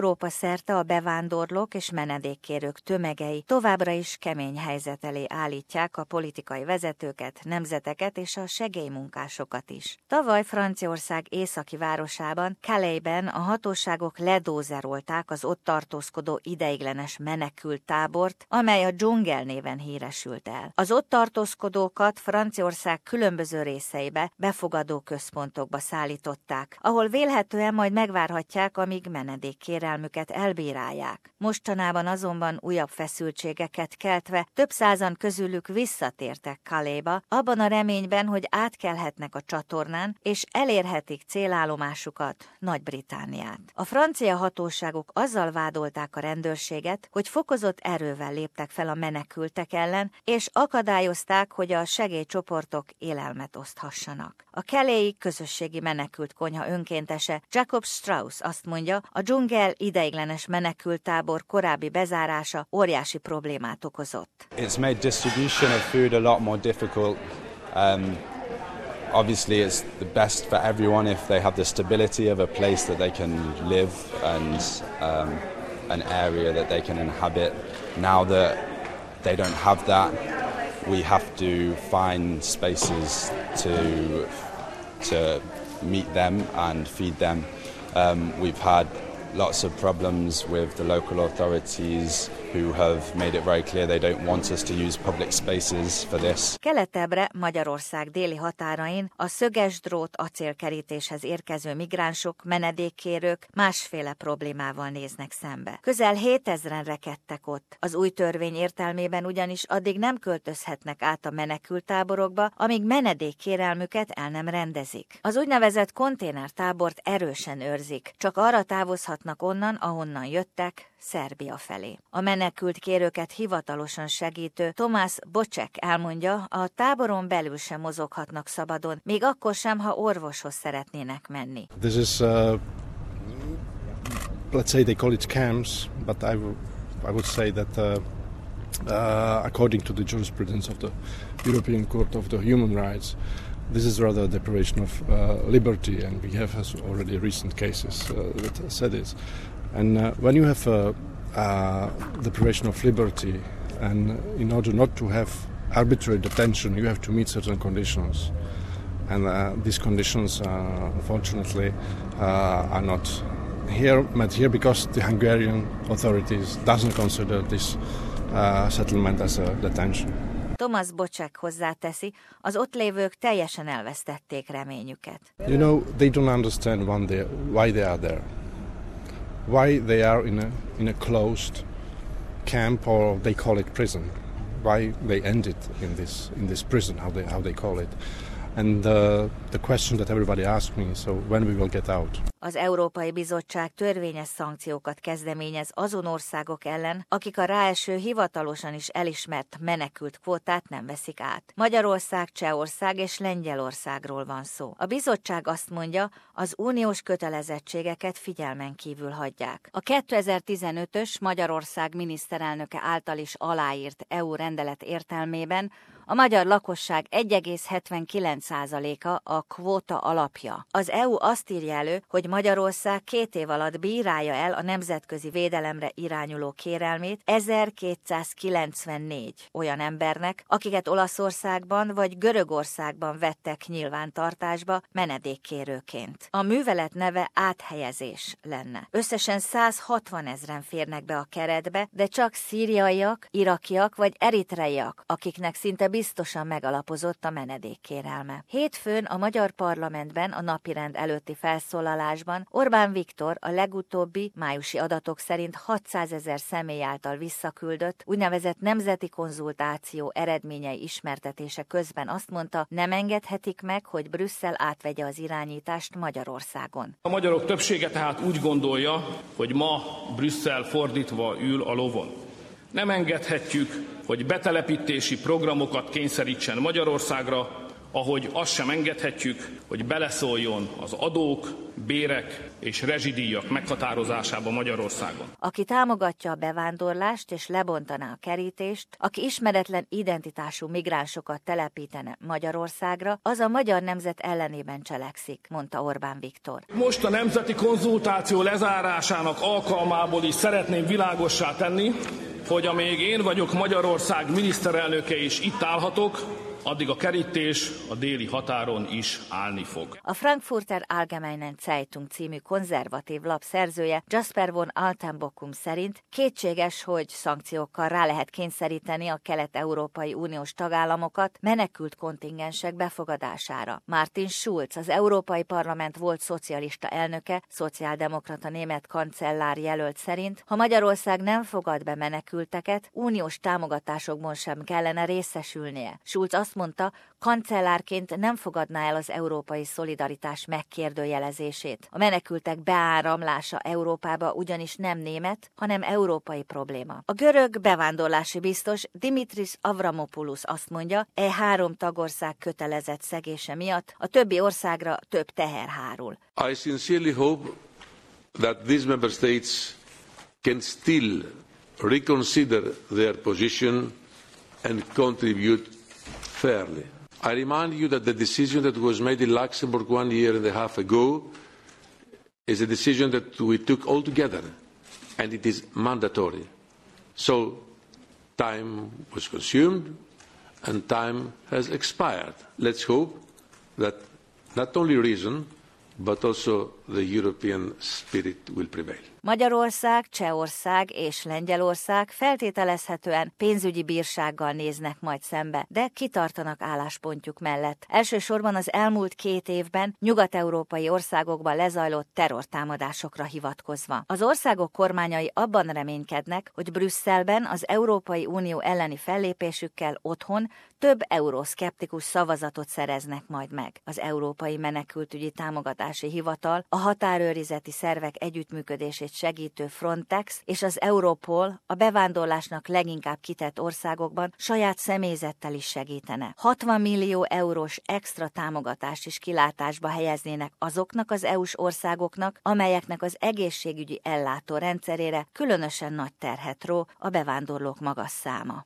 Európa szerte a bevándorlók és menedékkérők tömegei továbbra is kemény helyzet elé állítják a politikai vezetőket, nemzeteket és a segélymunkásokat is. Tavaly Franciaország északi városában, Calais-ben a hatóságok ledózerolták az ott tartózkodó ideiglenes menekült tábort, amely a dzsungel néven híresült el. Az ott tartózkodókat Franciaország különböző részeibe, befogadó központokba szállították, ahol vélhetően majd megvárhatják, amíg menedékkérelmüket elbírálják. Mostanában azonban újabb feszültségeket keltve több százan közülük visszatértek Kaléba, abban a reményben, hogy átkelhetnek a csatornán, és elérhetik célállomásukat, Nagy-Britániát. A francia hatóságok azzal vádolták a rendőrséget, hogy fokozott erővel léptek fel a menekültek ellen, és akadályozták, hogy a segélycsoportok élelmet oszthassanak. A keléi közösségi menekült konyha önkéntese Jacob Strauss azt mondja, a dzsungel ideiglenes menekültábor korábbi bezárása óriási problémát okozott. It's made distribution of food a lot more difficult. Um, obviously it's the best for everyone if they have the stability of a place that they can live and um, an area that they can inhabit. Now that they don't have that, we have to find spaces to to meet them and feed them. Um, we've had lots of problems with the local authorities who have made it very clear they don't want us to use public spaces for this. Keletebbre Magyarország déli határain a szöges drót acélkerítéshez érkező migránsok, menedékkérők másféle problémával néznek szembe. Közel 7000-en rekedtek ott. Az új törvény értelmében ugyanis addig nem költözhetnek át a menekültáborokba, amíg menedékkérelmüket el nem rendezik. Az úgynevezett konténertábort erősen őrzik, csak arra távozhatnak onnan, ahonnan jöttek, Szerbia felé. A menekült kérőket hivatalosan segítő Tomás Bocsek elmondja, a táboron belül sem mozoghatnak szabadon, még akkor sem, ha orvoshoz szeretnének menni. This is, uh, let's say they call it camps, but I, I would say that uh, uh, according to the jurisprudence of the European Court of the Human Rights, this is rather a deprivation of uh, liberty, and we have already recent cases uh, that said this. And uh, when you have a, deprivation of liberty, and in order not to have arbitrary detention, you have to meet certain conditions. And uh, these conditions, uh, unfortunately, uh, are not here met here because the Hungarian authorities doesn't consider this settlement as a detention. Thomas Bocsek hozzáteszi, az ott lévők teljesen elvesztették reményüket. You know, they don't understand why they are there. why they are in a in a closed camp or they call it prison why they ended in this in this prison how they how they call it and uh, the question that everybody asks me so when we will get out Az Európai Bizottság törvényes szankciókat kezdeményez azon országok ellen, akik a ráeső hivatalosan is elismert menekült kvótát nem veszik át. Magyarország, Csehország és Lengyelországról van szó. A bizottság azt mondja, az uniós kötelezettségeket figyelmen kívül hagyják. A 2015-ös Magyarország miniszterelnöke által is aláírt EU rendelet értelmében a magyar lakosság 1,79%-a a kvóta alapja. Az EU azt írja elő, hogy Magyarország két év alatt bírálja el a nemzetközi védelemre irányuló kérelmét 1294 olyan embernek, akiket Olaszországban vagy Görögországban vettek nyilvántartásba menedékkérőként. A művelet neve áthelyezés lenne. Összesen 160 ezren férnek be a keretbe, de csak szíriaiak, irakiak vagy eritreiak, akiknek szinte biztosan megalapozott a menedékkérelme. Hétfőn a magyar parlamentben a napirend előtti felszólalásban Orbán Viktor a legutóbbi májusi adatok szerint 600 ezer személy által visszaküldött úgynevezett nemzeti konzultáció eredményei ismertetése közben azt mondta, nem engedhetik meg, hogy Brüsszel átvegye az irányítást Magyarországon. A magyarok többsége tehát úgy gondolja, hogy ma Brüsszel fordítva ül a lovon. Nem engedhetjük, hogy betelepítési programokat kényszerítsen Magyarországra, ahogy azt sem engedhetjük, hogy beleszóljon az adók, bérek és rezsidíjak meghatározásába Magyarországon. Aki támogatja a bevándorlást és lebontaná a kerítést, aki ismeretlen identitású migránsokat telepítene Magyarországra, az a magyar nemzet ellenében cselekszik, mondta Orbán Viktor. Most a nemzeti konzultáció lezárásának alkalmából is szeretném világossá tenni, hogy amíg én vagyok Magyarország miniszterelnöke és itt állhatok, addig a kerítés a déli határon is állni fog. A Frankfurter Allgemeinen Zeitung című konzervatív lap szerzője Jasper von Altenbokum szerint kétséges, hogy szankciókkal rá lehet kényszeríteni a kelet-európai uniós tagállamokat menekült kontingensek befogadására. Martin Schulz, az Európai Parlament volt szocialista elnöke, szociáldemokrata német kancellár jelölt szerint, ha Magyarország nem fogad be menekülteket, uniós támogatásokban sem kellene részesülnie. Schulz azt azt mondta, kancellárként nem fogadná el az európai szolidaritás megkérdőjelezését. A menekültek beáramlása Európába ugyanis nem német, hanem európai probléma. A görög bevándorlási biztos Dimitris Avramopoulos azt mondja, e három tagország kötelezett szegése miatt a többi országra több teher hárul. I sincerely hope that these member states can still reconsider their position and contribute fairly. I remind you that the decision that was made in Luxembourg one year and a half ago is a decision that we took all together, and it is mandatory. So time was consumed and time has expired. Let's hope that not only reason, but also the European spirit will prevail. Magyarország, Csehország és Lengyelország feltételezhetően pénzügyi bírsággal néznek majd szembe, de kitartanak álláspontjuk mellett. Elsősorban az elmúlt két évben nyugat-európai országokban lezajlott terrortámadásokra hivatkozva. Az országok kormányai abban reménykednek, hogy Brüsszelben az Európai Unió elleni fellépésükkel otthon több euroszkeptikus szavazatot szereznek majd meg. Az Európai Menekültügyi Támogatási Hivatal, a határőrizeti szervek együttműködését segítő Frontex és az Europol a bevándorlásnak leginkább kitett országokban saját személyzettel is segítene. 60 millió eurós extra támogatást is kilátásba helyeznének azoknak az EU-s országoknak, amelyeknek az egészségügyi ellátó rendszerére különösen nagy terhet ró a bevándorlók magas száma.